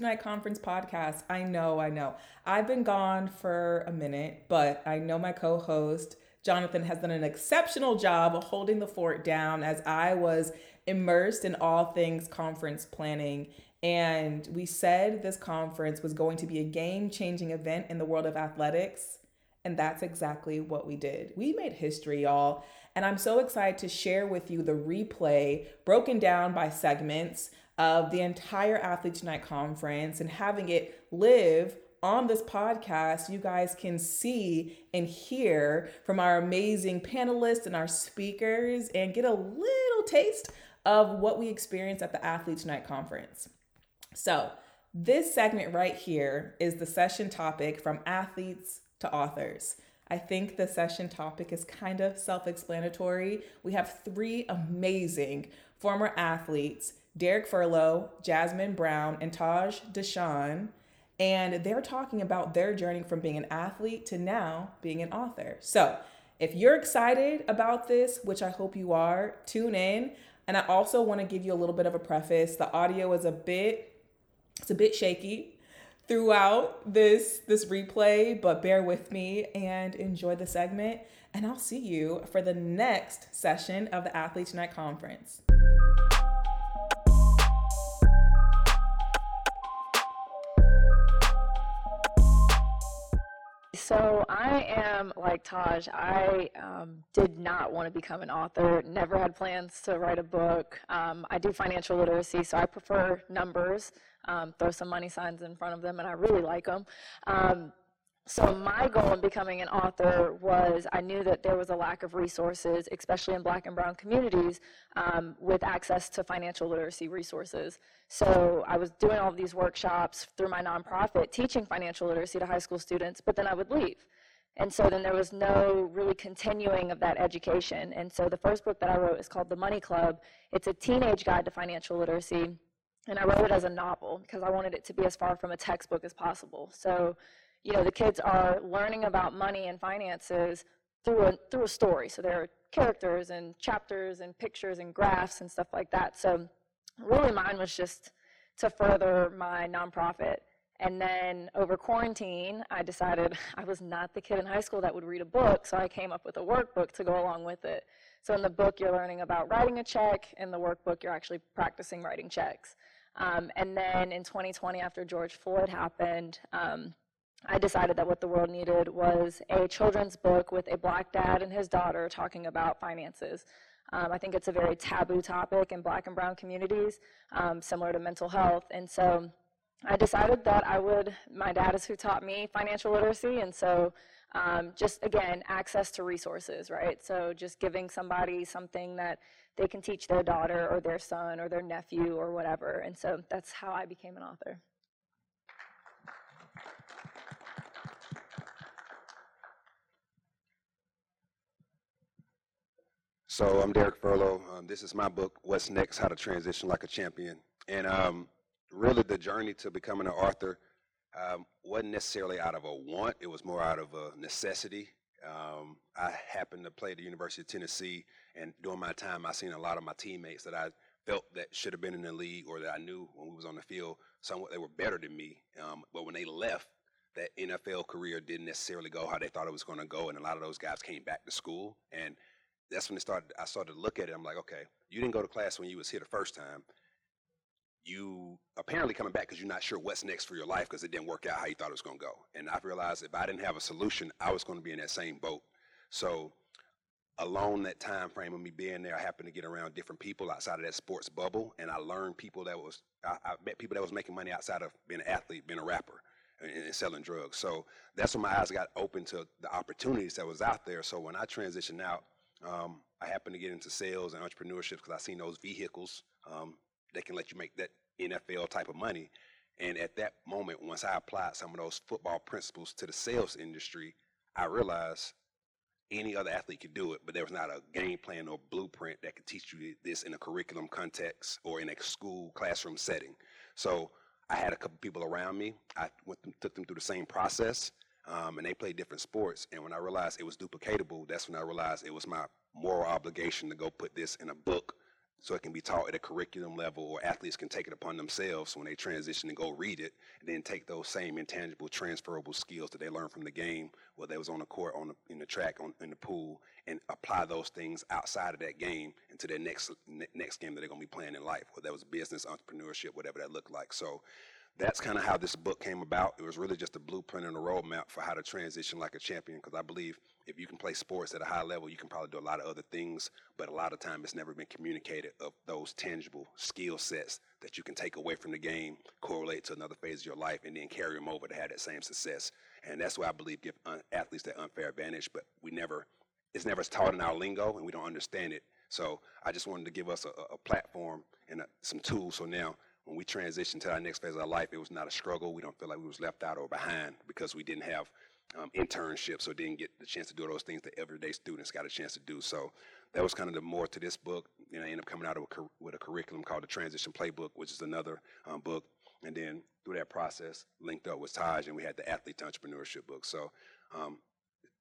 Unite Conference podcast. I know, I know. I've been gone for a minute, but I know my co host, Jonathan, has done an exceptional job of holding the fort down as I was immersed in all things conference planning. And we said this conference was going to be a game changing event in the world of athletics. And that's exactly what we did. We made history, y'all. And I'm so excited to share with you the replay broken down by segments of the entire Athletes Unite conference and having it live on this podcast, you guys can see and hear from our amazing panelists and our speakers and get a little taste of what we experienced at the Athletes Unite conference. So, this segment right here is the session topic from athletes to authors. I think the session topic is kind of self explanatory. We have three amazing former athletes Derrick Furlow, Jasmine Brown, and Taj Dashaun. And they're talking about their journey from being an athlete to now being an author. So, if you're excited about this, which I hope you are, tune in. And I also want to give you a little bit of a preface. The audio is a bit it's a bit shaky throughout this this replay, but bear with me and enjoy the segment. And I'll see you for the next session of the Athletes Unite Conference. So I am like Taj. I um, did not want to become an author. Never had plans to write a book. Um, I do financial literacy, so I prefer numbers. Um, throw some money signs in front of them, and I really like them. So my goal in becoming an author was I knew that there was a lack of resources, especially in black and brown communities, um, with access to financial literacy resources. So I was doing all of these workshops through my nonprofit, teaching financial literacy to high school students, but then I would leave. And so then there was no really continuing of that education. And so the first book that I wrote is called The Money Club. It's a teenage guide to financial literacy. And I wrote it as a novel because I wanted it to be as far from a textbook as possible. So you know, the kids are learning about money and finances through a, through a story. So there are characters and chapters and pictures and graphs and stuff like that. So really mine was just to further my nonprofit. And then over quarantine, I decided I was not the kid in high school that would read a book, so I came up with a workbook to go along with it. So in the book, you're learning about writing a check. In the workbook, you're actually practicing writing checks. Um, and then in 2020, after George Floyd happened, um, I decided that what the world needed was a children's book with a black dad and his daughter talking about finances. Um, I think it's a very taboo topic in black and brown communities, um, similar to mental health. And so I decided that I would, my dad is who taught me financial literacy. And so um, just again, access to resources, right? So just giving somebody something that they can teach their daughter or their son or their nephew or whatever. And so that's how I became an author. So I'm Derrick Furlow. Um, this is my book, What's Next, How to Transition Like a Champion. And um, really the journey to becoming an author um, wasn't necessarily out of a want, it was more out of a necessity. Um, I happened to play at the University of Tennessee, and during my time, I seen a lot of my teammates that I felt that should have been in the league or that I knew when we was on the field, somewhat they were better than me. Um, but when they left, that NFL career didn't necessarily go how they thought it was going to go, and a lot of those guys came back to school and that's when it started. I started to look at it. I'm like, okay, you didn't go to class when you was here the first time. You apparently coming back because you're not sure what's next for your life because it didn't work out how you thought it was going to go. And I realized if I didn't have a solution, I was going to be in that same boat. So along that time frame of me being there, I happened to get around different people outside of that sports bubble, and I learned people that was I, I met people that was making money outside of being an athlete, being a rapper, and, and, selling drugs. So that's when my eyes got open to the opportunities that was out there. So when I transitioned out, um, I happened to get into sales and entrepreneurship because I seen those vehicles um, that can let you make that NFL type of money. And at that moment, once I applied some of those football principles to the sales industry, I realized any other athlete could do it, but there was not a game plan or blueprint that could teach you this in a curriculum context or in a school classroom setting. So I had a couple people around me. I went took them through the same process um, and they played different sports. And when I realized it was duplicatable, that's when I realized it was my moral obligation to go put this in a book so it can be taught at a curriculum level or athletes can take it upon themselves when they transition and go read it and then take those same intangible transferable skills that they learned from the game whether they was on the court on the, in the track on, in the pool and apply those things outside of that game into their next ne- next game that they're going to be playing in life whether that was business entrepreneurship whatever that looked like so that's kind of how this book came about. It was really just a blueprint and a roadmap for how to transition like a champion. Because I believe if you can play sports at a high level, you can probably do a lot of other things. But a lot of time, it's never been communicated of those tangible skill sets that you can take away from the game, correlate to another phase of your life, and then carry them over to have that same success. And that's why I believe give athletes that unfair advantage. But we never, it's never taught in our lingo, and we don't understand it. So I just wanted to give us a, a platform and a, some tools. So now when we transitioned to our next phase of our life, it was not a struggle. We don't feel like we was left out or behind because we didn't have um, internships or didn't get the chance to do those things that everyday students got a chance to do. So that was kind of the more to this book. And I ended up coming out of a, with a curriculum called the Transition Playbook, which is another um, book. And then through that process, linked up with Taj, and we had the Athlete Entrepreneurship book. So um,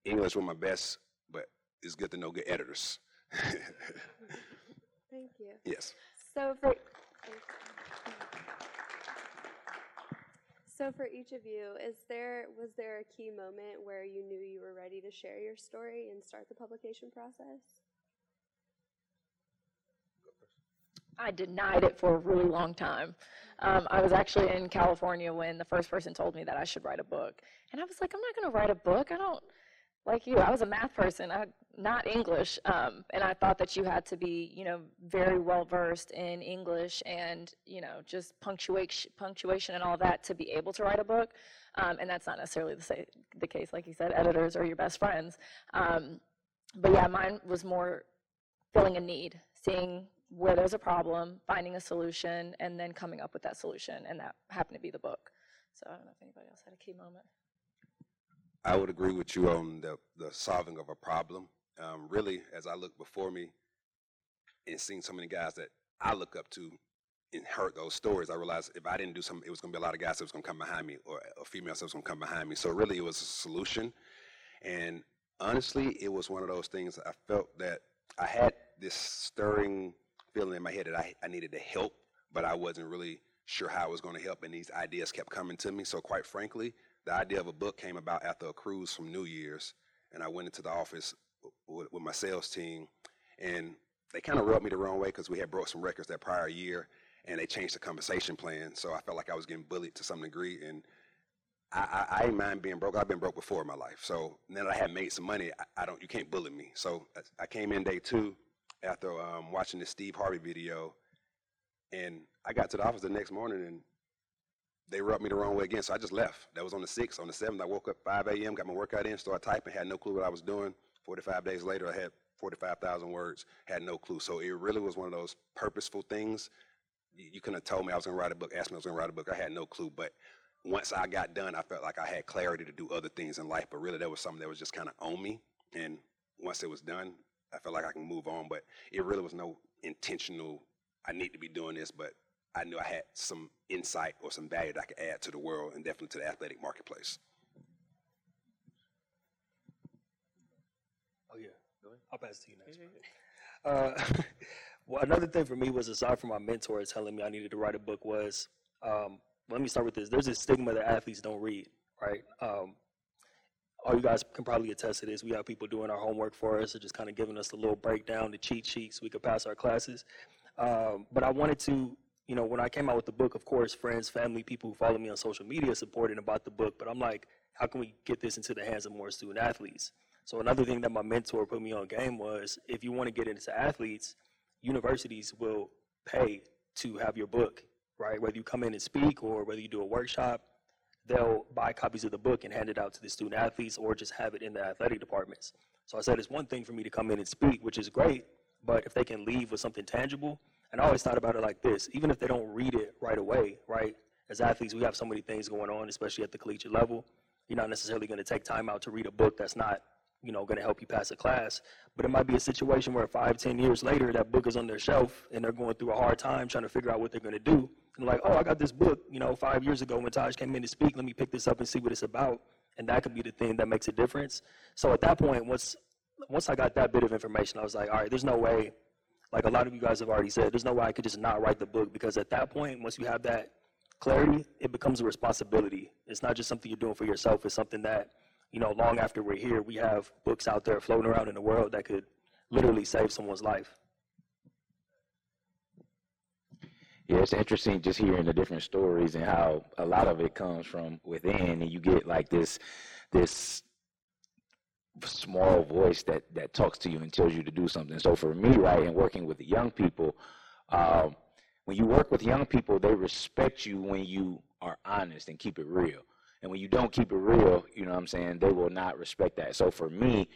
English was my best, but it's good to know good editors. Thank you. Yes. So for So for each of you, is there was there a key moment where you knew you were ready to share your story and start the publication process? I denied it for a really long time. Um, I was actually in California when the first person told me that I should write a book. And I was like, I'm not going to write a book. I don't, like you, I was a math person, I, not English, um, and I thought that you had to be, you know, very well versed in English and, you know, just punctuation, punctuation and all that to be able to write a book. Um, and that's not necessarily the, say, the case, like you said, editors are your best friends. Um, but yeah, mine was more filling a need, seeing where there's a problem, finding a solution, and then coming up with that solution, and that happened to be the book. So I don't know if anybody else had a key moment. I would agree with you on the, the solving of a problem. Um, really, as I look before me and seeing so many guys that I look up to and heard those stories, I realized if I didn't do something, it was going to be a lot of guys that was going to come behind me or a female that was going to come behind me. So really, it was a solution. And honestly, it was one of those things I felt that I had this stirring feeling in my head that I, I needed to help, but I wasn't really sure how I was going to help. And these ideas kept coming to me. So quite frankly, the idea of a book came about after a cruise from New Year's, and I went into the office with, with my sales team, and they kind of rubbed me the wrong way because we had broke some records that prior year, and they changed the compensation plan. So I felt like I was getting bullied to some degree, and I, I, I didn't mind being broke. I've been broke before in my life, so now that I had made some money, I, I don't. You can't bully me. So I, I came in day two after um, watching the Steve Harvey video, and I got to the office the next morning, and they rubbed me the wrong way again, so I just left. That was on the 6th. On the 7th, I woke up 5 a.m., got my workout in, started typing, had no clue what I was doing. 45 days later, I had 45,000 words, had no clue. So it really was one of those purposeful things. You, couldn't have told me I was going to write a book, asked me I was going to write a book. I had no clue. But once I got done, I felt like I had clarity to do other things in life. But really, that was something that was just kind of on me. And once it was done, I felt like I can move on. But it really was no intentional, I need to be doing this, but I knew I had some insight or some value that I could add to the world and definitely to the athletic marketplace. Oh yeah, go ahead. I'll pass it to you next. Uh, well, another thing for me was aside from my mentor telling me I needed to write a book was, um, let me start with this. There's a stigma that athletes don't read, right? Um, all you guys can probably attest to this. We have people doing our homework for us, or just kind of giving us a little breakdown, the cheat sheets, so we could pass our classes. Um, but I wanted to you know, when I came out with the book, of course, friends, family, people who follow me on social media supported about the book. But I'm like, how can we get this into the hands of more student athletes? So another thing that my mentor put me on game was, if you want to get into athletes, universities will pay to have your book, right? Whether you come in and speak or whether you do a workshop, they'll buy copies of the book and hand it out to the student athletes or just have it in the athletic departments. So I said, it's one thing for me to come in and speak, which is great, but if they can leave with something tangible, and I always thought about it like this even if they don't read it right away, right? As athletes, we have so many things going on, especially at the collegiate level. You're not necessarily going to take time out to read a book that's not, you know, going to help you pass a class. But it might be a situation where five, ten years later, that book is on their shelf and they're going through a hard time trying to figure out what they're going to do. And like, oh, I got this book, you know, five years ago when Taj came in to speak. Let me pick this up and see what it's about. And that could be the thing that makes a difference. So at that point, once once I got that bit of information, I was like, all right, there's no way like a lot of you guys have already said, there's no way I could just not write the book because at that point, once you have that clarity, it becomes a responsibility. It's not just something you're doing for yourself. It's something that, you know, long after we're here, we have books out there floating around in the world that could literally save someone's life. Yeah, it's interesting just hearing the different stories and how a lot of it comes from within, and you get like this, this small voice that that talks to you and tells you to do something. So for me, right, and working with the young people, um, when you work with young people, they respect you when you are honest and keep it real. And when you don't keep it real, you know what I'm saying, they will not respect that. So for me,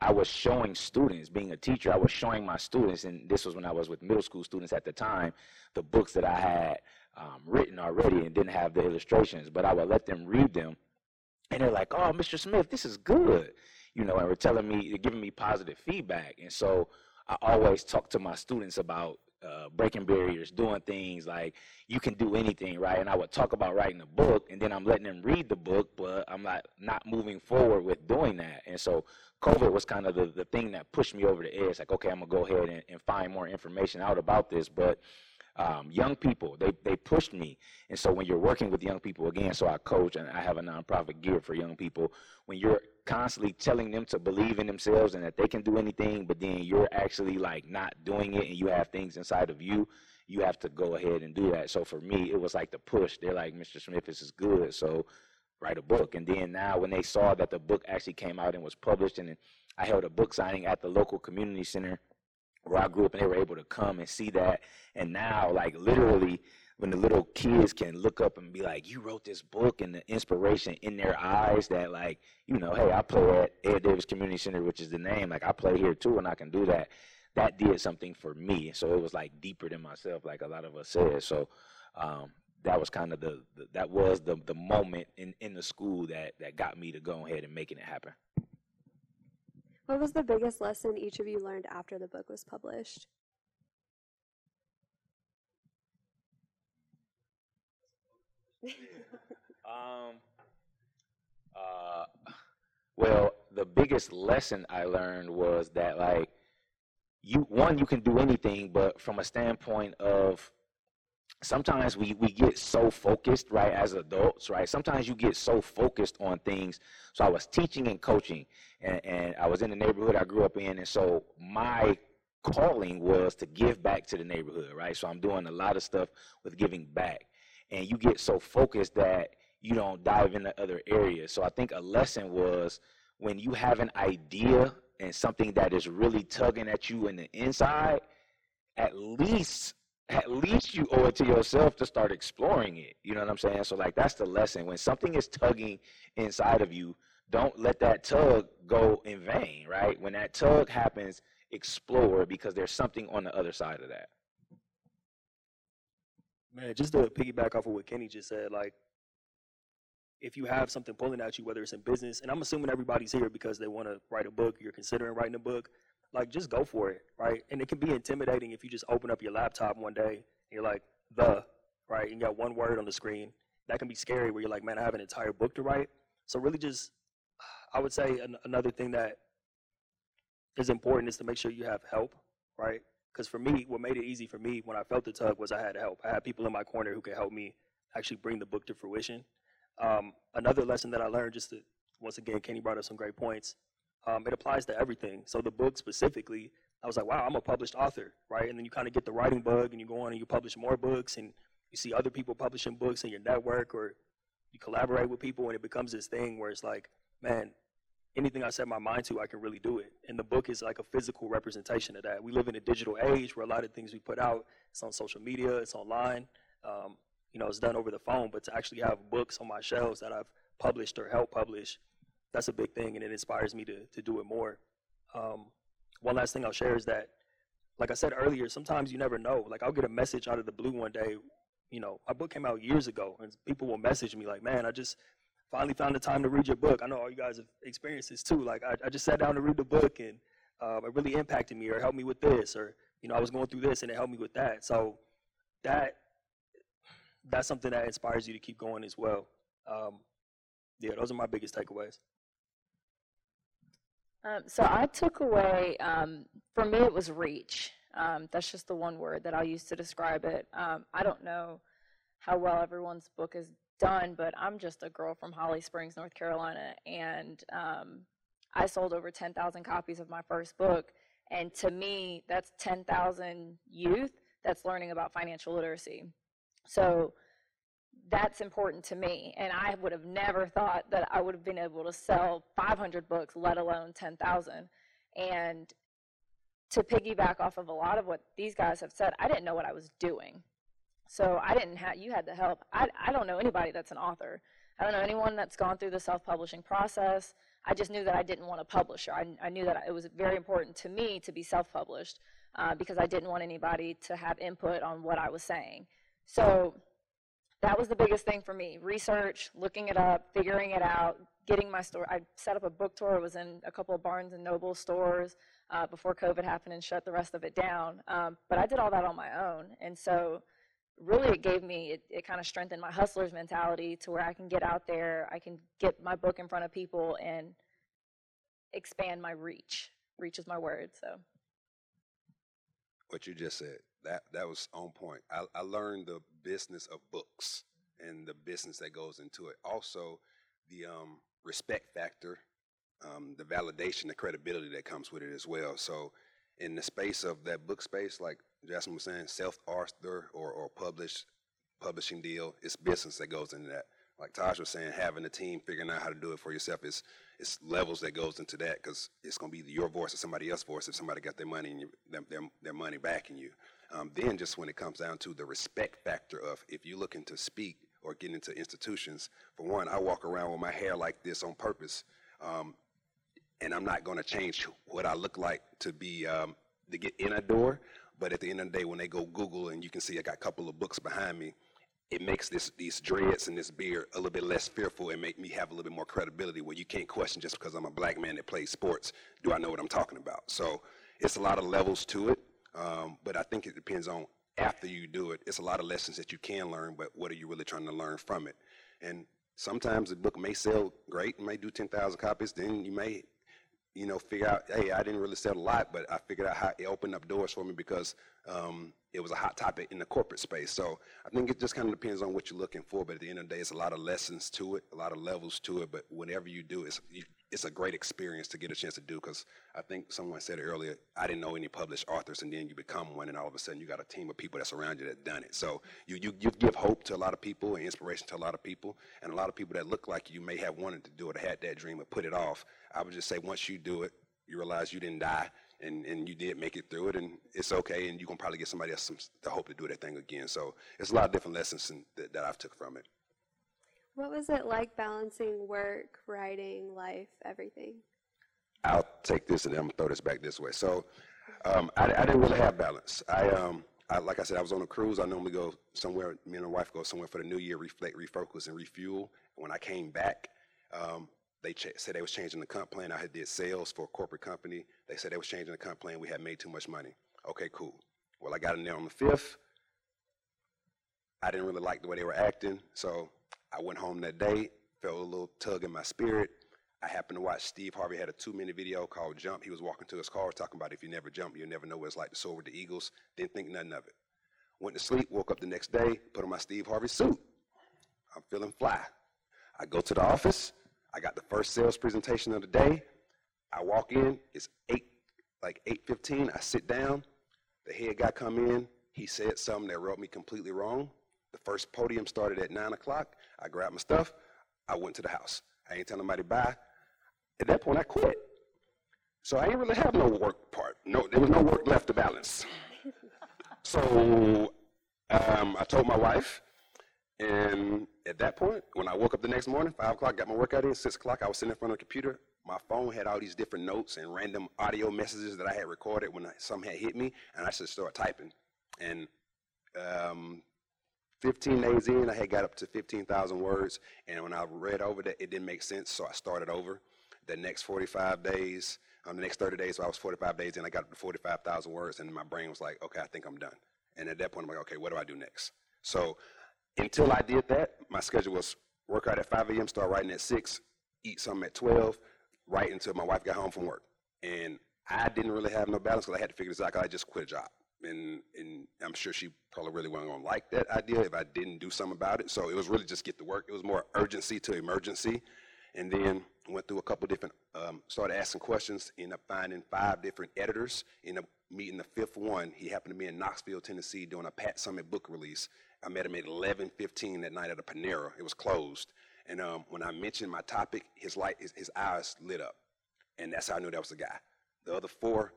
I was showing students, being a teacher, I was showing my students, and this was when I was with middle school students at the time, the books that I had um, written already and didn't have the illustrations, but I would let them read them. And they're like, oh, Mr. Smith, this is good. You know, and were telling me, giving me positive feedback. And so I always talk to my students about uh, breaking barriers, doing things like you can do anything, right? And I would talk about writing a book, and then I'm letting them read the book, but I'm not not moving forward with doing that. And so COVID was kind of the, the thing that pushed me over the edge. Like, okay, I'm gonna go ahead and, and find more information out about this. But um, young people, they they pushed me. And so when you're working with young people again, so I coach and I have a nonprofit gear for young people. When you're constantly telling them to believe in themselves and that they can do anything, but then you're actually like not doing it and you have things inside of you, you have to go ahead and do that. So for me, it was like the push. They're like, Mr. Smith, this is good. So write a book. And then now when they saw that the book actually came out and was published and I held a book signing at the local community center where I grew up and they were able to come and see that. And now like literally when the little kids can look up and be like, you wrote this book and the inspiration in their eyes that like, you know, hey, I play at Ed Davis Community Center, which is the name. Like I play here too and I can do that. That did something for me. So it was like deeper than myself, like a lot of us said. So um, that was kind of the, the, that was the the moment in in the school that that got me to go ahead and making it happen. What was the biggest lesson each of you learned after the book was published? Um, uh, well, the biggest lesson I learned was that like you one you can do anything, but from a standpoint of sometimes we we get so focused right as adults right? Sometimes you get so focused on things. So i was teaching and coaching and, and i was in the neighborhood i grew up in and so my calling was to give back to the neighborhood right? So i'm doing a lot of stuff with giving back. And you get so focused that you don't dive into other areas. So i think a lesson was when you have an idea and something that is really tugging at you in the inside at least at least you owe it to yourself to start exploring it. You know what I'm saying? So like that's the lesson. When something is tugging inside of you, don't let that tug go in vain, right? When that tug happens, explore because there's something on the other side of that. Man, just to piggyback off of what Kenny just said, like if you have something pulling at you, whether it's in business, and I'm assuming everybody's here because they want to write a book, you're considering writing a book, like just go for it, right? And it can be intimidating if you just open up your laptop one day and you're like, the, right? And you got one word on the screen. That can be scary where you're like, man, I have an entire book to write. So really just, I would say an- another thing that is important is to make sure you have help, right? Because for me, what made it easy for me when I felt the tug was I had help. I had people in my corner who could help me actually bring the book to fruition. Um, another lesson that I learned, just to, once again, Kenny brought up some great points, um, it applies to everything. So the book specifically, I was like, wow, I'm a published author, right? And then you kind of get the writing bug and you go on and you publish more books and you see other people publishing books in your network or you collaborate with people and it becomes this thing where it's like, man, anything I set my mind to, I can really do it. And the book is like a physical representation of that. We live in a digital age where a lot of things we put out, it's on social media, it's online, um, you know, it's done over the phone, but to actually have books on my shelves that I've published or helped publish that's a big thing, and it inspires me to to do it more. Um, one last thing I'll share is that, like I said earlier, sometimes you never know. Like I'll get a message out of the blue one day. You know, my book came out years ago, and people will message me like, "Man, I just finally found the time to read your book." I know all you guys have experienced this too. Like I, I just sat down to read the book, and um, it really impacted me, or helped me with this, or you know, I was going through this, and it helped me with that. So that that's something that inspires you to keep going as well. Um, yeah, those are my biggest takeaways. Um, so I took away, um, for me, it was reach. Um, that's just the one word that I'll use to describe it. Um, I don't know how well everyone's book is done, but I'm just a girl from Holly Springs, North Carolina, and um, I sold over 10,000 copies of my first book. And to me, that's 10,000 youth that's learning about financial literacy. So that's important to me. And I would have never thought that I would have been able to sell 500 books, let alone 10,000. And to piggyback off of a lot of what these guys have said, I didn't know what I was doing. So I didn't have, you had the help. I, I don't know anybody that's an author. I don't know anyone that's gone through the self publishing process. I just knew that I didn't want a publisher. I, I knew that it was very important to me to be self published uh, because I didn't want anybody to have input on what I was saying. So that was the biggest thing for me research, looking it up, figuring it out, getting my store. I set up a book tour, it was in a couple of Barnes and Noble stores uh, before COVID happened and shut the rest of it down. Um, but I did all that on my own. And so really it gave me it, it kind of strengthened my hustler's mentality to where i can get out there i can get my book in front of people and expand my reach reach is my word so what you just said that that was on point I, I learned the business of books and the business that goes into it also the um, respect factor um, the validation the credibility that comes with it as well so in the space of that book space like Jasmine was saying, self-author or, or published publishing deal, it's business that goes into that. Like Taj was saying, having a team, figuring out how to do it for yourself is it's levels that goes into that because it's going to be your voice or somebody else's voice if somebody got their money and you, their, their, their money backing you. Um, then just when it comes down to the respect factor of if you're looking to speak or get into institutions, for one, I walk around with my hair like this on purpose, um, and I'm not going to change what I look like to be um, to get in a door. But at the end of the day, when they go Google and you can see I got a couple of books behind me, it makes this these dreads and this beard a little bit less fearful and make me have a little bit more credibility where you can't question just because I'm a black man that plays sports, do I know what I'm talking about? So it's a lot of levels to it, um, but I think it depends on after you do it. It's a lot of lessons that you can learn, but what are you really trying to learn from it? And sometimes the book may sell great, it may do 10,000 copies, then you may you know, figure out, hey, I didn't really sell a lot, but I figured out how it opened up doors for me because um, it was a hot topic in the corporate space. So I think it just kind of depends on what you're looking for. But at the end of the day, it's a lot of lessons to it, a lot of levels to it. But whenever you do, it's it's a great experience to get a chance to do because I think someone said earlier, I didn't know any published authors, and then you become one, and all of a sudden you got a team of people that's around you that done it. So you, you, you give hope to a lot of people and inspiration to a lot of people, and a lot of people that look like you may have wanted to do it had that dream but put it off. I would just say once you do it, you realize you didn't die, and, and you did make it through it, and it's okay, and you can probably get somebody else some, to hope to do that thing again. So it's a lot of different lessons that, that I've took from it. What was it like balancing work, writing, life, everything? I'll take this and then I'm gonna throw this back this way. So um, I, I, didn't really have balance. I, um, I, like I said, I was on a cruise. I normally go somewhere. Me and my wife go somewhere for the new year, reflect, refocus, and refuel. When I came back, um, they ch- said they was changing the comp plan. I had did sales for a corporate company. They said they was changing the comp plan. We had made too much money. Okay, cool. Well, I got in there on the fifth. I didn't really like the way they were acting, so I went home that day. Felt a little tug in my spirit. I happened to watch Steve Harvey had a two-minute video called "Jump." He was walking to his car talking about if you never jump, you'll never know what it's like to soar with the Eagles. Didn't think nothing of it. Went to sleep. Woke up the next day. Put on my Steve Harvey suit. I'm feeling fly. I go to the office. I got the first sales presentation of the day. I walk in. It's eight, like 8:15. I sit down. The head guy come in. He said something that rubbed me completely wrong. The first podium started at nine o'clock. I grabbed my stuff. I went to the house. I ain't telling nobody bye. At that point, I quit. So I ain't really have no work part. No, there was no work left to balance. so um, I told my wife, and at that point, when I woke up the next morning, five o'clock, got my workout in, six o'clock, I was sitting in front of the computer. My phone had all these different notes and random audio messages that I had recorded when I, some had hit me, and I just started typing. And um, 15 days in, I had got up to 15,000 words, and when I read over that, it didn't make sense, so I started over. The next 45 days, um, the next 30 days, so I was 45 days in, I got up to 45,000 words, and my brain was like, okay, I think I'm done. And at that point, I'm like, okay, what do I do next? So until I did that, my schedule was work out at 5 a.m., start writing at 6, eat something at 12, write until my wife got home from work. And I didn't really have no balance because I had to figure this out because I just quit a job. And and I'm sure she probably really wasn't gonna like that idea if I didn't do something about it. So it was really just get to work. It was more urgency to emergency, and then went through a couple different, um, started asking questions. Ended up finding five different editors. Ended up meeting the fifth one. He happened to be in Knoxville, Tennessee, doing a Pat Summitt book release. I met him at 11:15 that night at a Panera. It was closed, and um, when I mentioned my topic, his light, his, his eyes lit up, and that's how I knew that was the guy. The other four,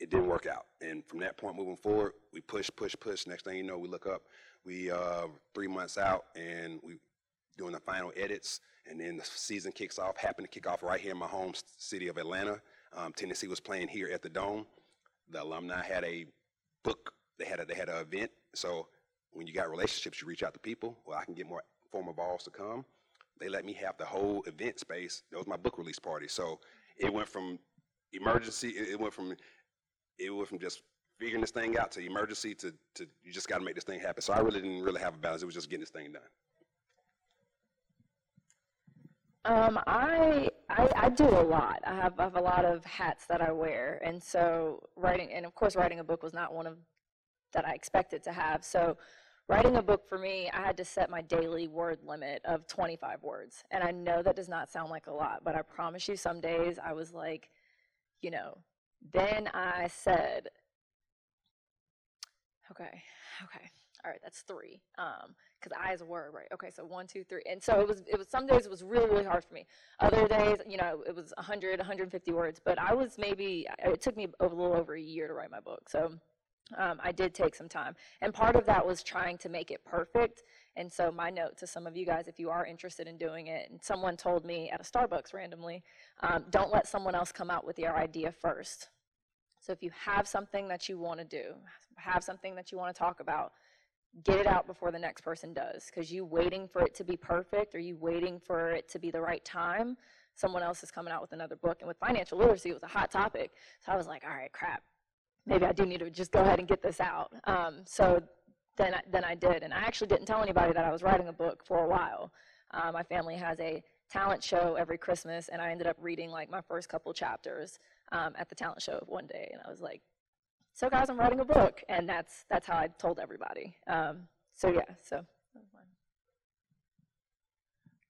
it didn't work out. And from that point moving forward, we push, push, push. Next thing you know, we look up, we uh, three months out, and we doing the final edits, and then the season kicks off. Happened to kick off right here in my home city of Atlanta. Um, Tennessee was playing here at the Dome. The alumni had a book. They had a they had an event. So when you got relationships, you reach out to people. Well, I can get more former Vols to come. They let me have the whole event space. That was my book release party. So it went from emergency. It, it went from it went from just figuring this thing out to emergency to, to you just got to make this thing happen. So I really didn't really have a balance. It was just getting this thing done. Um, I, I I do a lot. I have I have a lot of hats that I wear, and so writing, and of course, writing a book was not one of that I expected to have. So, writing a book for me, I had to set my daily word limit of 25 words, and I know that does not sound like a lot, but I promise you, some days I was like, you know, then I said, okay, okay, all right, that's three. Um, because I is a word, right? Okay, so one, two, three, and so it was. It was some days it was really, really hard for me. Other days, you know, it was 100, 150 words. But I was maybe. It took me a little over a year to write my book, so um, I did take some time. And part of that was trying to make it perfect. And so my note to some of you guys, if you are interested in doing it, and someone told me at a Starbucks randomly, um, don't let someone else come out with your idea first. So if you have something that you want to do, have something that you want to talk about, get it out before the next person does. Because you waiting for it to be perfect or you waiting for it to be the right time, someone else is coming out with another book. And with financial literacy, it was a hot topic. So I was like, all right, crap. Maybe I do need to just go ahead and get this out. Um, so then I, then I did. And I actually didn't tell anybody that I was writing a book for a while. Uh, my family has a talent show every Christmas, and I ended up reading like my first couple chapters um, at the talent show one day. And I was like, so guys, I'm writing a book, and that's that's how I told everybody. Um, so yeah, so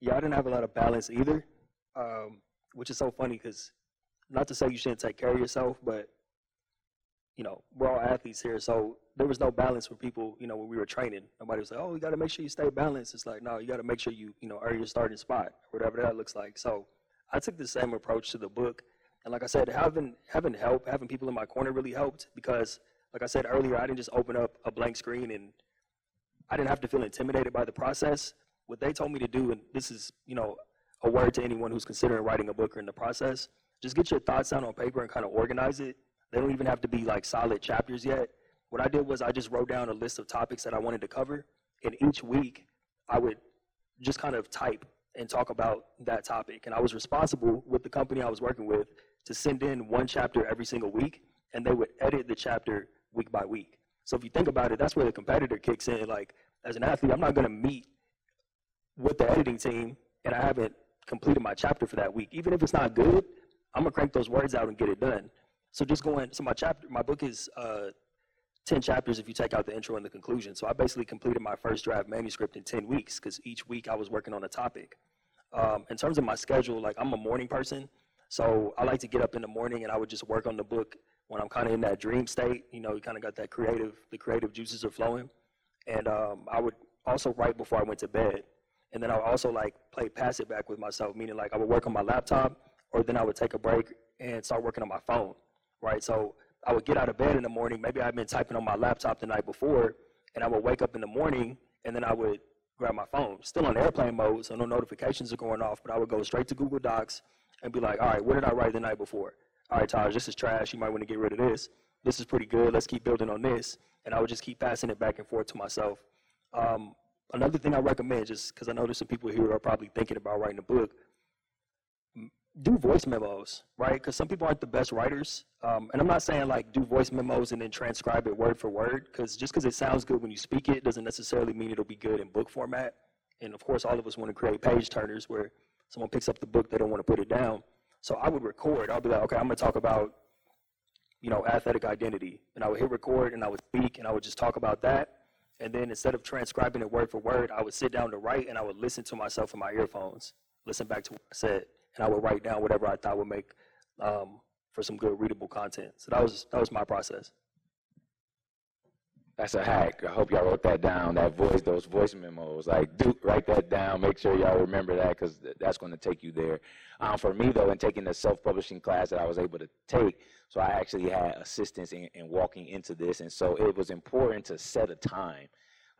Yeah, I didn't have a lot of balance either, um, which is so funny because not to say you shouldn't take care of yourself, but you know we're all athletes here, so there was no balance for people. You know when we were training, nobody was like, "Oh, you got to make sure you stay balanced." It's like, no, you got to make sure you you know earn your starting spot, whatever that looks like. So I took the same approach to the book, and like I said, having having help, having people in my corner really helped because, like I said earlier, I didn't just open up a blank screen and I didn't have to feel intimidated by the process. What they told me to do, and this is, you know, a word to anyone who's considering writing a book or in the process, just get your thoughts down on paper and kind of organize it. They don't even have to be like solid chapters yet. What I did was I just wrote down a list of topics that I wanted to cover, and each week I would just kind of type and talk about that topic. And I was responsible with the company I was working with to send in one chapter every single week, and they would edit the chapter week by week. So if you think about it, that's where the competitor kicks in. Like as an athlete, I'm not going to meet with the editing team and I haven't completed my chapter for that week. Even if it's not good, I'm gonna crank those words out and get it done. So just going. So my chapter, my book is uh, ten chapters if you take out the intro and the conclusion. So I basically completed my first draft manuscript in ten weeks because each week I was working on a topic. Um, in terms of my schedule, like I'm a morning person, so I like to get up in the morning and I would just work on the book when I'm kind of in that dream state. You know, you kind of got that creative, the creative juices are flowing, and um, I would also write before I went to bed. And then I would also like play pass it back with myself, meaning like I would work on my laptop, or then I would take a break and start working on my phone, right? So I would get out of bed in the morning. Maybe I'd been typing on my laptop the night before, and I would wake up in the morning, and then I would grab my phone, still on airplane mode, so no notifications are going off. But I would go straight to Google Docs and be like, all right, what did I write the night before? All right, Taj, this is trash. You might want to get rid of this. This is pretty good. Let's keep building on this. And I would just keep passing it back and forth to myself. Um, another thing I recommend, just because I know there's some people here who are probably thinking about writing a book, do voice memos, right? Because some people aren't the best writers. Um, and I'm not saying like do voice memos and then transcribe it word for word, because just because it sounds good when you speak it doesn't necessarily mean it'll be good in book format. And of course, all of us want to create page turners where someone picks up the book, they don't want to put it down. So I would record. I'll be like, okay, I'm going to talk about you know, athletic identity. And I would hit record and I would speak and I would just talk about that. And then instead of transcribing it word for word, I would sit down to write and I would listen to myself in my earphones, listen back to what I said, and I would write down whatever I thought would make um, for some good readable content. So that was that was my process. That's a hack. I hope y'all wrote that down. That voice, those voice memos. Like, do write that down. Make sure y'all remember that because th- that's going to take you there. Um, for me though, in taking the self-publishing class that I was able to take, so I actually had assistance in, in walking into this, and so it was important to set a time.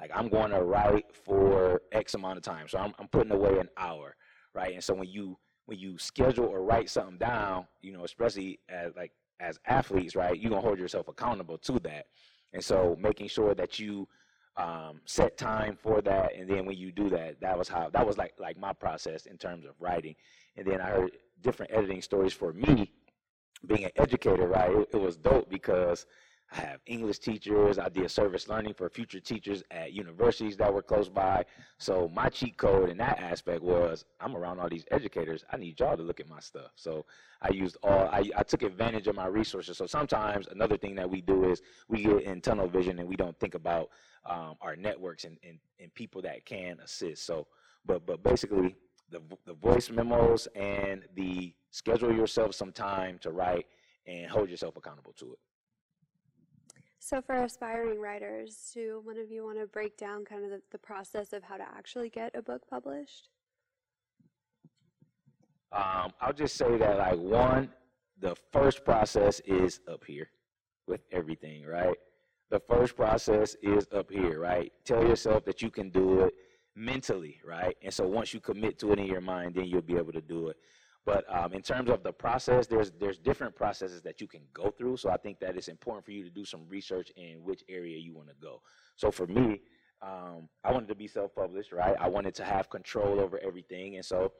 Like, I'm going to write for X amount of time, so I'm, I'm putting away an hour, right? And so when you when you schedule or write something down, you know, especially as like as athletes, right, you're gonna hold yourself accountable to that. And so making sure that you um, set time for that, and then when you do that, that was how that was like like my process in terms of writing. And then I heard different editing stories for me being an educator, right? It, it was dope because I have English teachers. I did service learning for future teachers at universities that were close by. So my cheat code in that aspect was I'm around all these educators. I need y'all to look at my stuff. So I used all I, I took advantage of my resources. So sometimes another thing that we do is we get in tunnel vision and we don't think about um, our networks and, and, and people that can assist. So but but basically the the voice memos and the schedule yourself some time to write and hold yourself accountable to it. So, for aspiring writers, do one of you want to break down kind of the, the process of how to actually get a book published? Um, I'll just say that, like, one, the first process is up here with everything, right? The first process is up here, right? Tell yourself that you can do it mentally, right? And so once you commit to it in your mind, then you'll be able to do it. But um, in terms of the process, there's there's different processes that you can go through. So I think that it's important for you to do some research in which area you want to go. So for me, um, I wanted to be self-published, right? I wanted to have control over everything, and so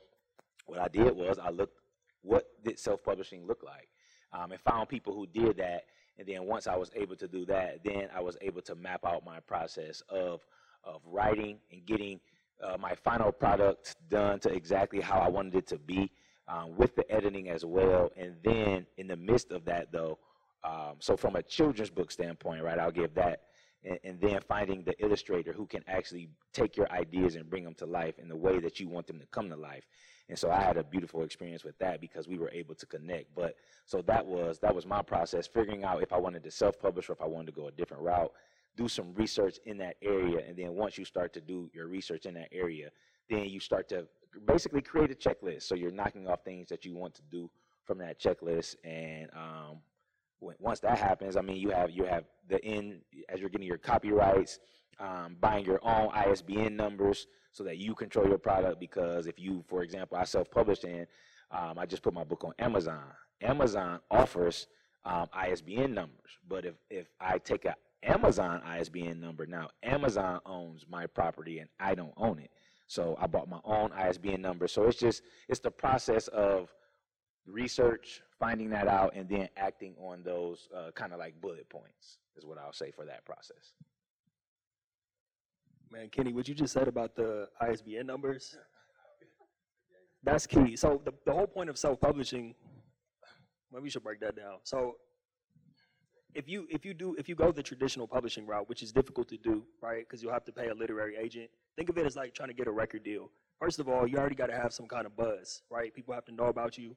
what I did was I looked what did self-publishing look like, um, and found people who did that. And then once I was able to do that, then I was able to map out my process of of writing and getting uh, my final product done to exactly how I wanted it to be um, with the editing as well. And then in the midst of that, though, um, so from a children's book standpoint, right, I'll give that. And, and, then finding the illustrator who can actually take your ideas and bring them to life in the way that you want them to come to life. And so I had a beautiful experience with that because we were able to connect. But so that was that was my process, figuring out if I wanted to self-publish or if I wanted to go a different route. Do some research in that area, and then once you start to do your research in that area, then you start to basically create a checklist. So you're knocking off things that you want to do from that checklist, and um, when, once that happens, I mean, you have you have the end as you're getting your copyrights, um, buying your own ISBN numbers so that you control your product. Because if you, for example, I self-published and um, I just put my book on Amazon. Amazon offers um, ISBN numbers, but if if I take a Amazon ISBN number now, Amazon owns my property and I don't own it. So I bought my own ISBN number. So it's just it's the process of research, finding that out, and then acting on those uh, kind of like bullet points is what I'll say for that process. Man, Kenny, what you just said about the ISBN numbers, that's key. So the, the whole point of self-publishing, maybe we should break that down. So if you if you do if you go the traditional publishing route, which is difficult to do, right? Because you'll have to pay a literary agent. Think of it as like trying to get a record deal. First of all, you already got to have some kind of buzz, right? People have to know about you.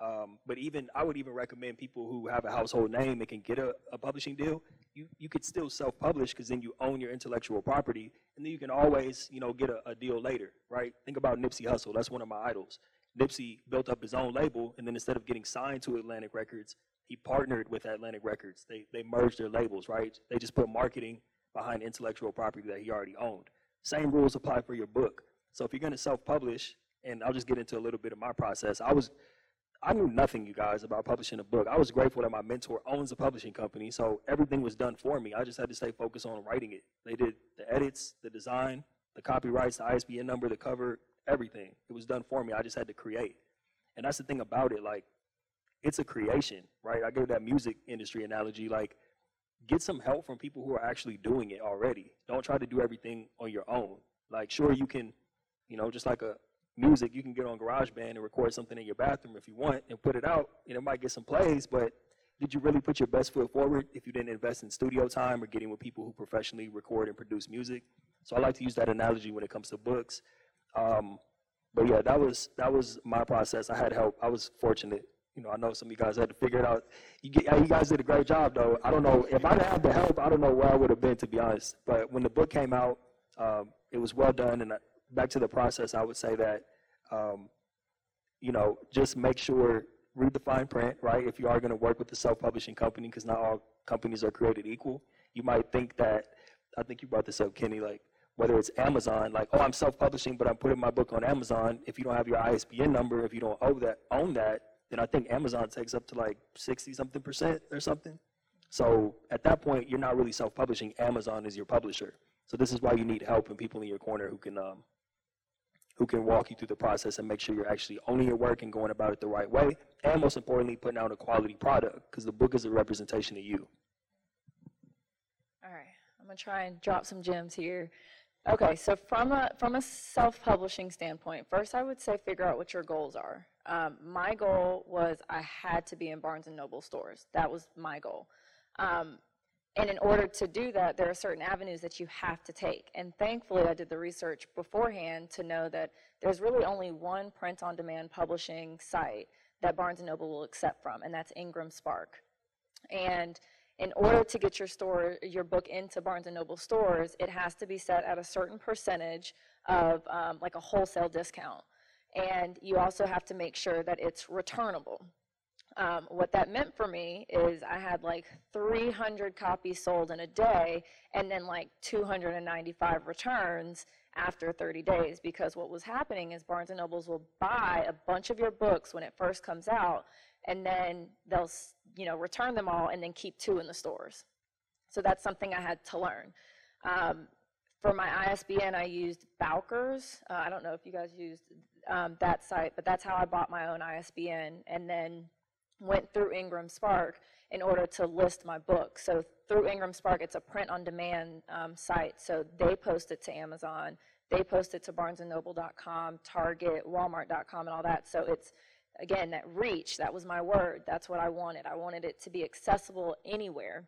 Um, but even I would even recommend people who have a household name and can get a, a publishing deal. You you could still self-publish because then you own your intellectual property, and then you can always you know get a, a deal later, right? Think about Nipsey Hussle. That's one of my idols. Nipsey built up his own label, and then instead of getting signed to Atlantic Records, he partnered with Atlantic Records. They they merged their labels, right? They just put marketing behind intellectual property that he already owned. Same rules apply for your book. So if you're going to self-publish, and I'll just get into a little bit of my process. I was I knew nothing, you guys, about publishing a book. I was grateful that my mentor owns a publishing company, so everything was done for me. I just had to stay focused on writing it. They did the edits, the design, the copyrights, the ISBN number, the cover, everything. It was done for me. I just had to create. And that's the thing about it. Like, it's a creation, right? I gave that music industry analogy. Like, get some help from people who are actually doing it already. Don't try to do everything on your own. Like, sure, you can, you know, just like a music, you can get on GarageBand and record something in your bathroom if you want and put it out, and it might get some plays, but did you really put your best foot forward if you didn't invest in studio time or getting with people who professionally record and produce music? So I like to use that analogy when it comes to books. Um, but yeah, that was that was my process. I had help. I was fortunate. You know, I know some of you guys had to figure it out. You, get, you guys did a great job, though. I don't know if I didn't have the help. I don't know where I would have been, to be honest. But when the book came out, um, it was well done. And back to the process, I would say that um, you know, just make sure, read the fine print, right? If you are going to work with a self-publishing company, because not all companies are created equal. You might think that, I think you brought this up, Kenny, like, whether it's Amazon, like, oh, I'm self-publishing, but I'm putting my book on Amazon. If you don't have your ISBN number, if you don't that, own that, then I think Amazon takes up to like 60 something percent or something. So at that point, you're not really self-publishing. Amazon is your publisher. So this is why you need help and people in your corner who can um, who can walk you through the process and make sure you're actually owning your work and going about it the right way. And most importantly, putting out a quality product because the book is a representation of you. All right, I'm gonna try and drop some gems here. Okay, so from a from a self-publishing standpoint, first I would say figure out what your goals are. Um, my goal was I had to be in Barnes and Noble stores. That was my goal. Um, and in order to do that, there are certain avenues that you have to take. And thankfully, I did the research beforehand to know that there's really only one print-on-demand publishing site that Barnes and Noble will accept from, and that's Ingram Spark. And in order to get your store, your book into Barnes and Noble stores, it has to be set at a certain percentage of um, like a wholesale discount. And you also have to make sure that it's returnable. Um, what that meant for me is I had like 300 copies sold in a day and then like 295 returns after 30 days because what was happening is Barnes and Nobles will buy a bunch of your books when it first comes out and then they'll you know return them all and then keep two in the stores. So that's something I had to learn. Um, for my ISBN, I used Bowkers. Uh, I don't know if you guys used um, that site, but that's how I bought my own ISBN. And then went through Ingram Spark in order to list my book. So through Ingram Spark, it's a print-on-demand um, site. So they post it to Amazon, they post it to BarnesandNoble.com, Target, Walmart.com, and all that. So it's again that reach. That was my word. That's what I wanted. I wanted it to be accessible anywhere.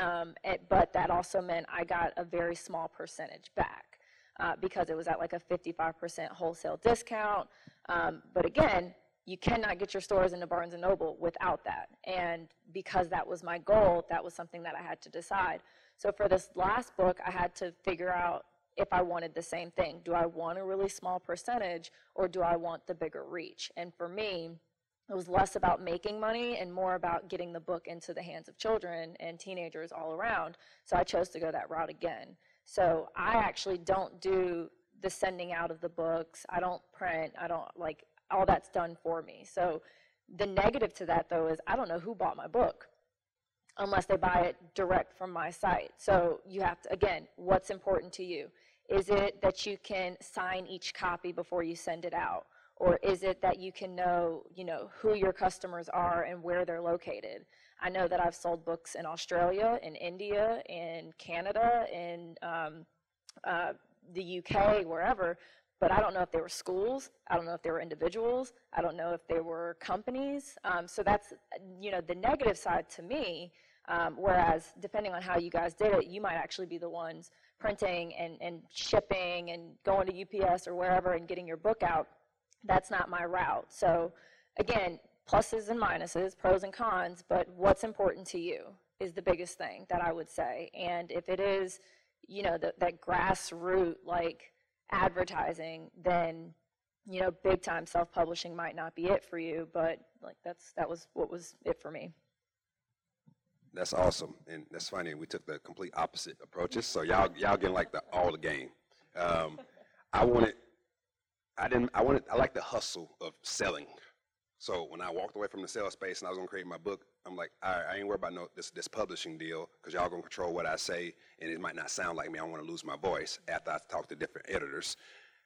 Um, it- but that also meant I got a very small percentage back uh, because it was at like a 55% wholesale discount. Um, but again, you cannot get your stores into Barnes and Noble without that. And because that was my goal, that was something that I had to decide. So for this last book, I had to figure out if I wanted the same thing. Do I want a really small percentage or do I want the bigger reach? And for me, it was less about making money and more about getting the book into the hands of children and teenagers all around. So I chose to go that route again. So I actually don't do the sending out of the books. I don't print. I don't like all that's done for me. So the negative to that though is I don't know who bought my book unless they buy it direct from my site. So you have to again, what's important to you? Is it that you can sign each copy before you send it out? Or is it that you can know, you know, who your customers are and where they're located? I know that I've sold books in Australia, in India, in Canada, in um, uh, the UK, wherever, but I don't know if they were schools. I don't know if they were individuals. I don't know if they were companies. Um, so that's, you know, the negative side to me. Um, whereas depending on how you guys did it, you might actually be the ones printing and, and shipping and going to UPS or wherever and getting your book out. That's not my route. So again, pluses and minuses, pros and cons, but what's important to you is the biggest thing that I would say. And if it is, you know, the, that grassroots like advertising, then you know, big time self publishing might not be it for you. But like that's that was what was it for me. That's awesome, and that's funny. We took the complete opposite approaches. So y'all, y'all getting like the all the game. Um, I wanted, I didn't, I wanted, I like the hustle of selling. So when I walked away from the sales space and I was gonna create my book, I'm like, all right, I ain't worried about no this this publishing deal because y'all gonna control what I say, and it might not sound like me. I want to lose my voice after I talk to different editors.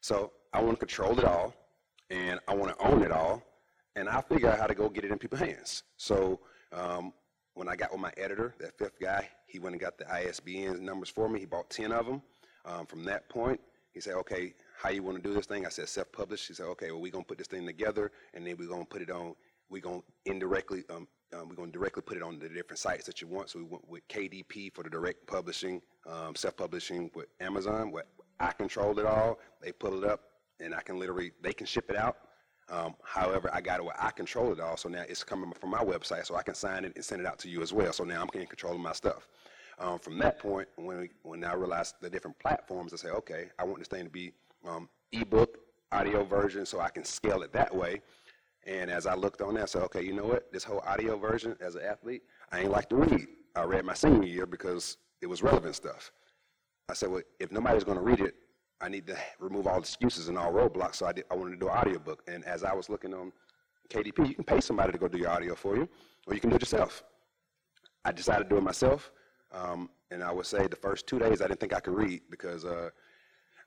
So I want to control it all, and I want to own it all, and I'll figure out how to go get it in people's hands. So um, when I got with my editor, that fifth guy, he went and got the ISBN numbers for me. He bought 10 of them. Um, from that point, he said, okay, how you want to do this thing? I said, self-published. She said, okay, well, we're going to put this thing together, and then we're going to put it on, we're going to indirectly um, um, we're going to directly put it on the different sites that you want. So we went with KDP for the direct publishing, um, self-publishing with Amazon. Where I control it all. They pull it up, and I can literally they can ship it out. Um, however, I got it where I control it all. So now it's coming from my website, so I can sign it and send it out to you as well. So now I'm in control of my stuff. Um, from that point, when we, when I realized the different platforms, I say, okay, I want this thing to be um, ebook, audio version, so I can scale it that way. And as I looked on that, I said, okay, you know what? This whole audio version, as an athlete, I ain't like to read. I read my senior year because it was relevant stuff. I said, well, if nobody's going to read it, I need to remove all excuses and all roadblocks. So I, did, I wanted to do an audiobook. And as I was looking on KDP, you can pay somebody to go do your audio for you, or you can do it yourself. I decided to do it myself. Um, and I would say the first two days I didn't think I could read because uh,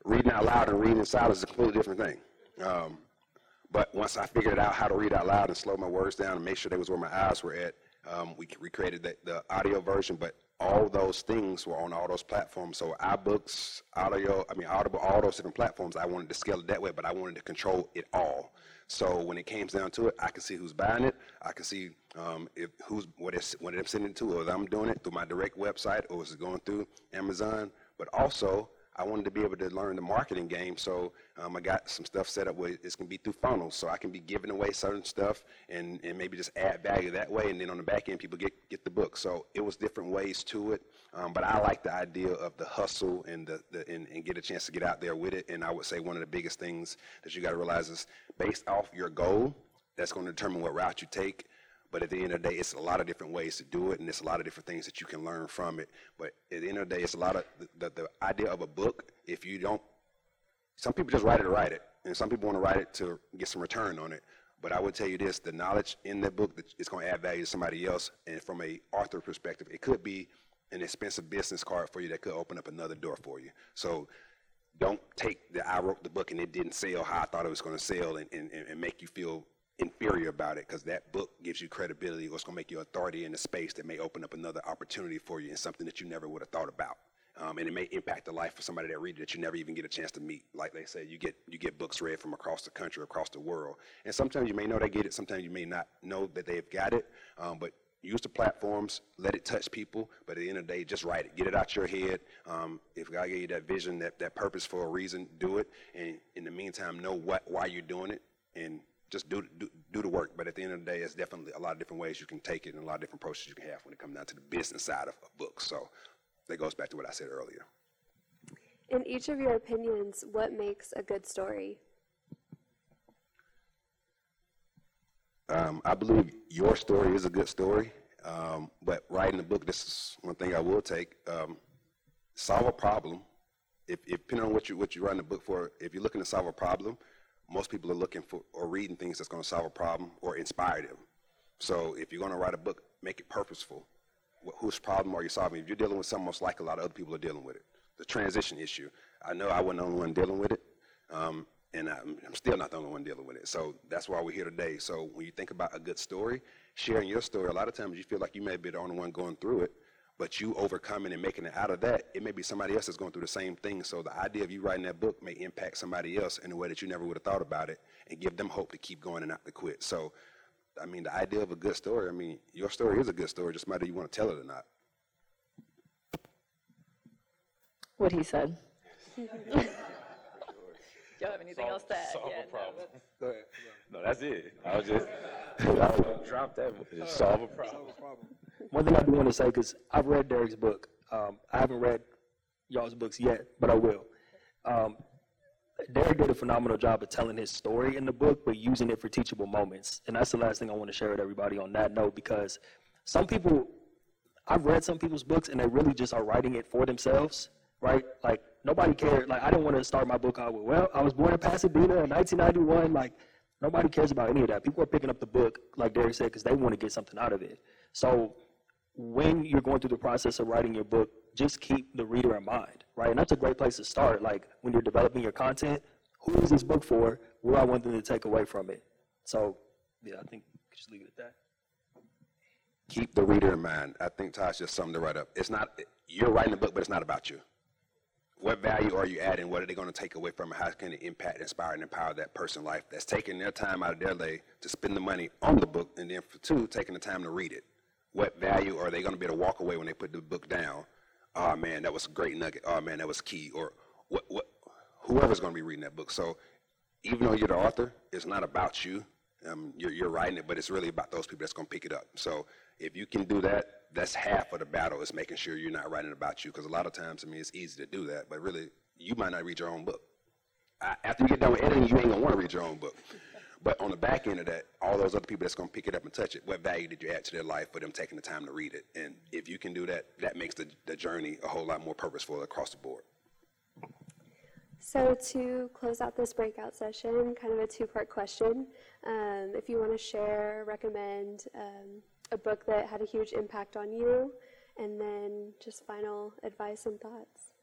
reading out loud and reading in silence is a completely different thing. Um, but once I figured out how to read out loud and slow my words down and make sure they was where my eyes were at, um, we recreated the, the audio version. But all those things were on all those platforms. So iBooks, audio, I mean Audible, all those different platforms. I wanted to scale it that way, but I wanted to control it all. So when it came down to it, I can see who's buying it. I can see um, if who's what it's what I'm sending it to, or I'm doing it through my direct website, or is it going through Amazon. But also, I wanted to be able to learn the marketing game, so um, I got some stuff set up where it's going to be through funnels, so I can be giving away certain stuff and, and maybe just add value that way, and then on the back end, people get, get the book. So it was different ways to it, um, but I like the idea of the hustle and, the, the and, and get a chance to get out there with it. And I would say one of the biggest things that you got to realize is based off your goal, that's going to determine what route you take. But at the end of the day, it's a lot of different ways to do it, and it's a lot of different things that you can learn from it. But at the end of the day, it's a lot of the, the, the idea of a book. If you don't, some people just write it to write it, and some people want to write it to get some return on it. But I would tell you this: the knowledge in that book that is going to add value to somebody else, and from a author perspective, it could be an expensive business card for you that could open up another door for you. So don't take the I wrote the book and it didn't sell how I thought it was going to sell and, and, and make you feel inferior about it because that book gives you credibility it's going to make you authority in a space that may open up another opportunity for you and something that you never would have thought about. Um, and it may impact the life of somebody that read it that you never even get a chance to meet. Like they say, you get you get books read from across the country, across the world, and sometimes you may know they get it, sometimes you may not know that they've got it. Um, but use the platforms, let it touch people. But at the end of the day, just write it, get it out your head. Um, if God gave you that vision, that that purpose for a reason, do it. And in the meantime, know what why you're doing it, and just do, do, do the work. But at the end of the day, it's definitely a lot of different ways you can take it and a lot of different approaches you can have when it comes down to the business side of a book. So that goes back to what I said earlier. In each of your opinions, what makes a good story? Um, I believe your story is a good story, um, but writing a book, this is one thing I will take. Um, solve a problem. If, if depending on what you what you're writing a book for, if you're looking to solve a problem, most people are looking for or reading things that's going to solve a problem or inspire them. So if you're going to write a book, make it purposeful. Wh- Whose problem are you solving? If you're dealing with something most like a lot of other people are dealing with it, the transition issue. I know I wasn't the only one dealing with it, um, and I'm, I'm still not the only one dealing with it. So that's why we're here today. So when you think about a good story, sharing your story, a lot of times you feel like you may be the only one going through it, but you overcoming and making it out of that, it may be somebody else that's going through the same thing. So the idea of you writing that book may impact somebody else in a way that you never would have thought about it and give them hope to keep going and not to quit. So, I mean, the idea of a good story, I mean, your story is a good story, just matter you want to tell it or not. What he said. Do you have anything else to add? Yeah, no, that's- No, that's it. I was just, I was gonna drop that, one. just solve a problem. One thing I do want to say, because I've read Derrick's book. Um, I haven't read y'all's books yet, but I will. Um, Derrick did a phenomenal job of telling his story in the book, but using it for teachable moments. And that's the last thing I want to share with everybody on that note, because some people, I've read some people's books, and they really just are writing it for themselves, right? Like, nobody cared. Like, I didn't want to start my book out with, well, I was born in Pasadena in 1991. Like, nobody cares about any of that. People are picking up the book, like Derrick said, because they want to get something out of it. So, when you're going through the process of writing your book, just keep the reader in mind, right? And that's a great place to start. Like when you're developing your content, who is this book for? What do I want them to take away from it? So, yeah, I think just leave it at that. Keep the reader in mind. I think Tosh just summed it right up. It's not, you're writing a book, but it's not about you. What value are you adding? What are they going to take away from it? How can it impact, inspire, and empower that person's life that's taking their time out of their day to spend the money on the book, and then for two, taking the time to read it? What value are they going to be able to walk away when they put the book down? Oh man, that was a great nugget. Oh man, that was key. Or what? What? Whoever's going to be reading that book. So even though you're the author, it's not about you. Um, you're, you're writing it, but it's really about those people that's going to pick it up. So if you can do that, that's half of the battle is making sure you're not writing about you. Because a lot of times, I mean, it's easy to do that, but really, you might not read your own book. I, after you get done with editing, you ain't gonna want to read your own book. But on the back end of that, all those other people that's gonna pick it up and touch it, what value did you add to their life for them taking the time to read it? And if you can do that, that makes the, the journey a whole lot more purposeful across the board. So to close out this breakout session, kind of a two-part question. Um, if you want to share, recommend um, a book that had a huge impact on you, and then just final advice and thoughts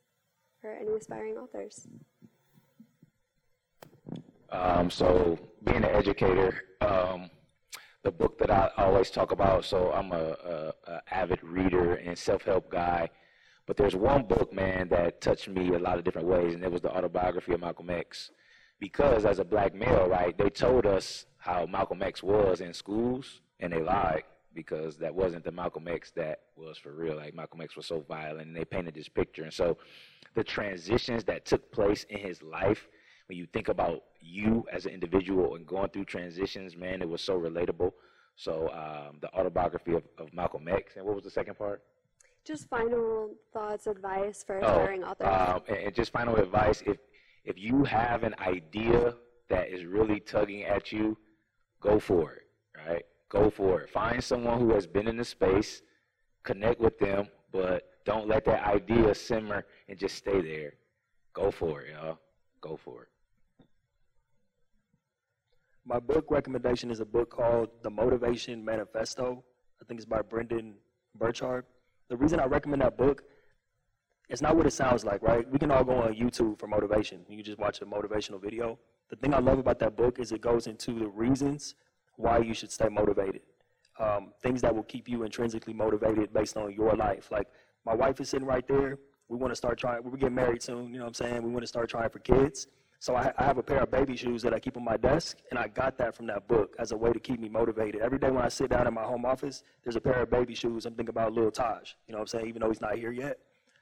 for any aspiring authors. Um, so being an educator, um, the book that I always talk about. So I'm a, a, a avid reader and self-help guy, but there's one book, man, that touched me a lot of different ways, and it was the autobiography of Malcolm X. Because as a black male, right, they told us how Malcolm X was in schools, and they lied because that wasn't the Malcolm X that was for real. Like Malcolm X was so violent, and they painted this picture. And so, the transitions that took place in his life, when you think about you as an individual and going through transitions, man, it was so relatable. So, um, the autobiography of, of Malcolm X, and what was the second part? Just final thoughts, advice for aspiring authors. Um, and, and just final advice: if if you have an idea that is really tugging at you, go for it. Right? Go for it. Find someone who has been in the space, connect with them, but don't let that idea simmer and just stay there. Go for it, y'all. Go for it. My book recommendation is a book called The Motivation Manifesto. I think it's by Brendon Burchard. The reason I recommend that book, it's not what it sounds like, right? We can all go on YouTube for motivation. You can just watch a motivational video. The thing I love about that book is it goes into the reasons why you should stay motivated. Um, things that will keep you intrinsically motivated based on your life. Like my wife is sitting right there. We want to start trying. We're getting married soon. You know what I'm saying? We want to start trying for kids. So I, I, have a pair of baby shoes that I keep on my desk, and I got that from that book as a way to keep me motivated. Every day when I sit down in my home office, there's a pair of baby shoes. I'm thinking about little Taj. You know what I'm saying? Even though he's not here yet.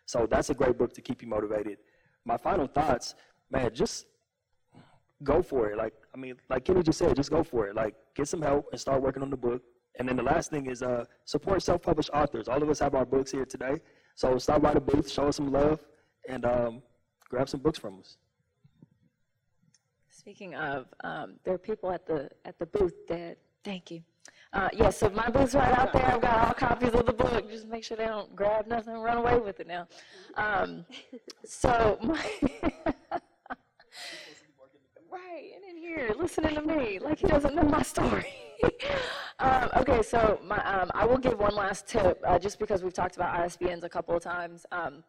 So that's a great book to keep you motivated. My final thoughts, man, just go for it. Like I mean, like Kenny just said, just go for it. Like get some help and start working on the book. And then the last thing is uh, support self-published authors. All of us have our books here today, so stop by the booth, show us some love, and um, grab some books from us. Speaking of, um, there are people at the at the booth that thank you. Uh, yes, so my booth's right out there. I've got all copies of the book. Just make sure they don't grab nothing and run away with it now. Um, so my right, and in here listening to me like he doesn't know my story. um, okay, so my, um, I will give one last tip, uh, just because we've talked about ISBNs a couple of times. Um,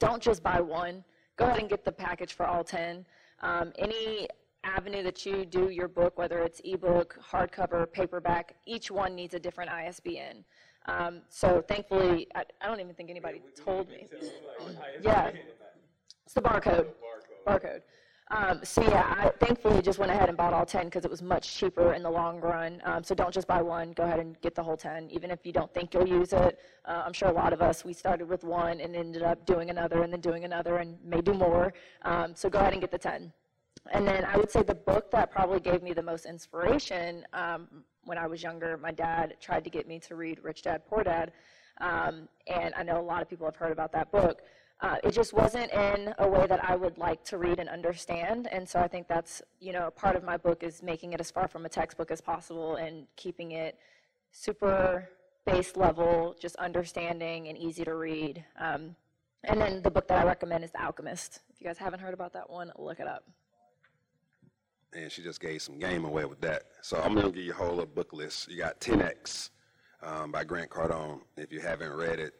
don't just buy one. Go ahead and get the package for all ten. Um, any avenue that you do your book, whether it's ebook, hardcover, paperback, each one needs a different ISBN. Um, so thankfully, I, I, don't even think anybody told me. Yeah, it's the barcode. Barcode. Um, so yeah, I thankfully just went ahead and bought all 10 because it was much cheaper in the long run. Um, so don't just buy one, go ahead and get the whole 10, even if you don't think you'll use it. Uh, I'm sure a lot of us, we started with one and ended up doing another and then doing another and may do more. Um, so go ahead and get the 10. And then I would say the book that probably gave me the most inspiration um, when I was younger, my dad tried to get me to read Rich Dad Poor Dad. Um, and I know a lot of people have heard about that book. Uh, it just wasn't in a way that I would like to read and understand. And so I think that's, you know, part of my book is making it as far from a textbook as possible and keeping it super base level, just understanding and easy to read. Um, and then the book that I recommend is The Alchemist. If you guys haven't heard about that one, look it up and she just gave some game away with that. So I'm gonna give you a whole little book list. You got 10X um, by Grant Cardone. If you haven't read it,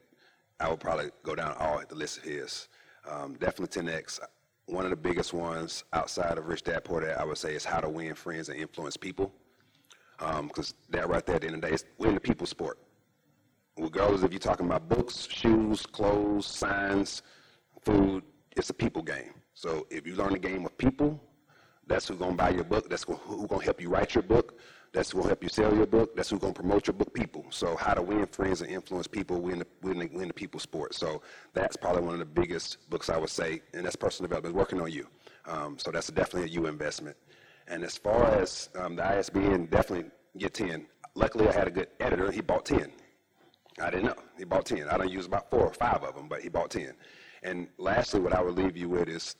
I would probably go down all the list of his. Um, definitely 10X. One of the biggest ones outside of Rich Dad Poor Dad, I would say, is How to Win Friends and Influence People. Because um, that right there, at the end of the day, is we're in the people sport. Regardless if you're talking about books, shoes, clothes, signs, food, it's a people game. So if you learn the game of people, that's who's gonna buy your book. That's who- who gonna help you write your book. That's who's gonna help you sell your book. That's who's gonna promote your book. People. So how to win friends and influence people. Win the win the, win the people sport. So that's probably one of the biggest books I would say, and that's personal development. Working on you. Um, so that's definitely a you investment. And as far as um, the ISBN, definitely get ten. Luckily, I had a good editor. He bought ten. I didn't know. He bought 10. I don't use about four or five of them, but he bought 10. And lastly, what I would leave you with is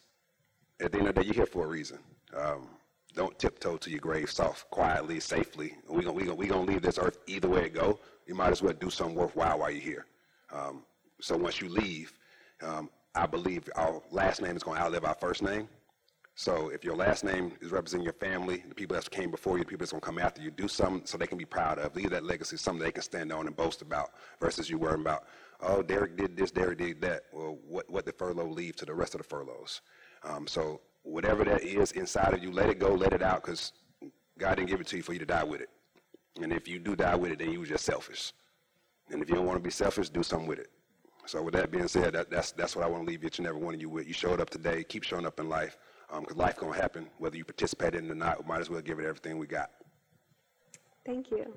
at the end of the day, you're here for a reason. Um, don't tiptoe to your grave soft, quietly, safely. We're going we gonna, we gonna leave this earth either way it go. You might as well do something worthwhile while you're here. Um, so once you leave, um, I believe our last name is going to outlive our first name. So if your last name is representing your family, the people that came before you, the people that's going to come after you, do something so they can be proud of. Leave that legacy, something they can stand on and boast about, versus you worrying about, oh, Derrick did this, Derrick did that. Well, what, what did Furlow leave to the rest of the Furlows? Um, so whatever that is inside of you, let it go, let it out, because God didn't give it to you for you to die with it. And if you do die with it, then you were just selfish. And if you don't want to be selfish, do something with it. So with that being said, that, that's that's what I want to leave each and every one of you with. You showed up today. Keep showing up in life, um, because life gonna happen whether you participate in it or not. We might as well give it everything we got. Thank you.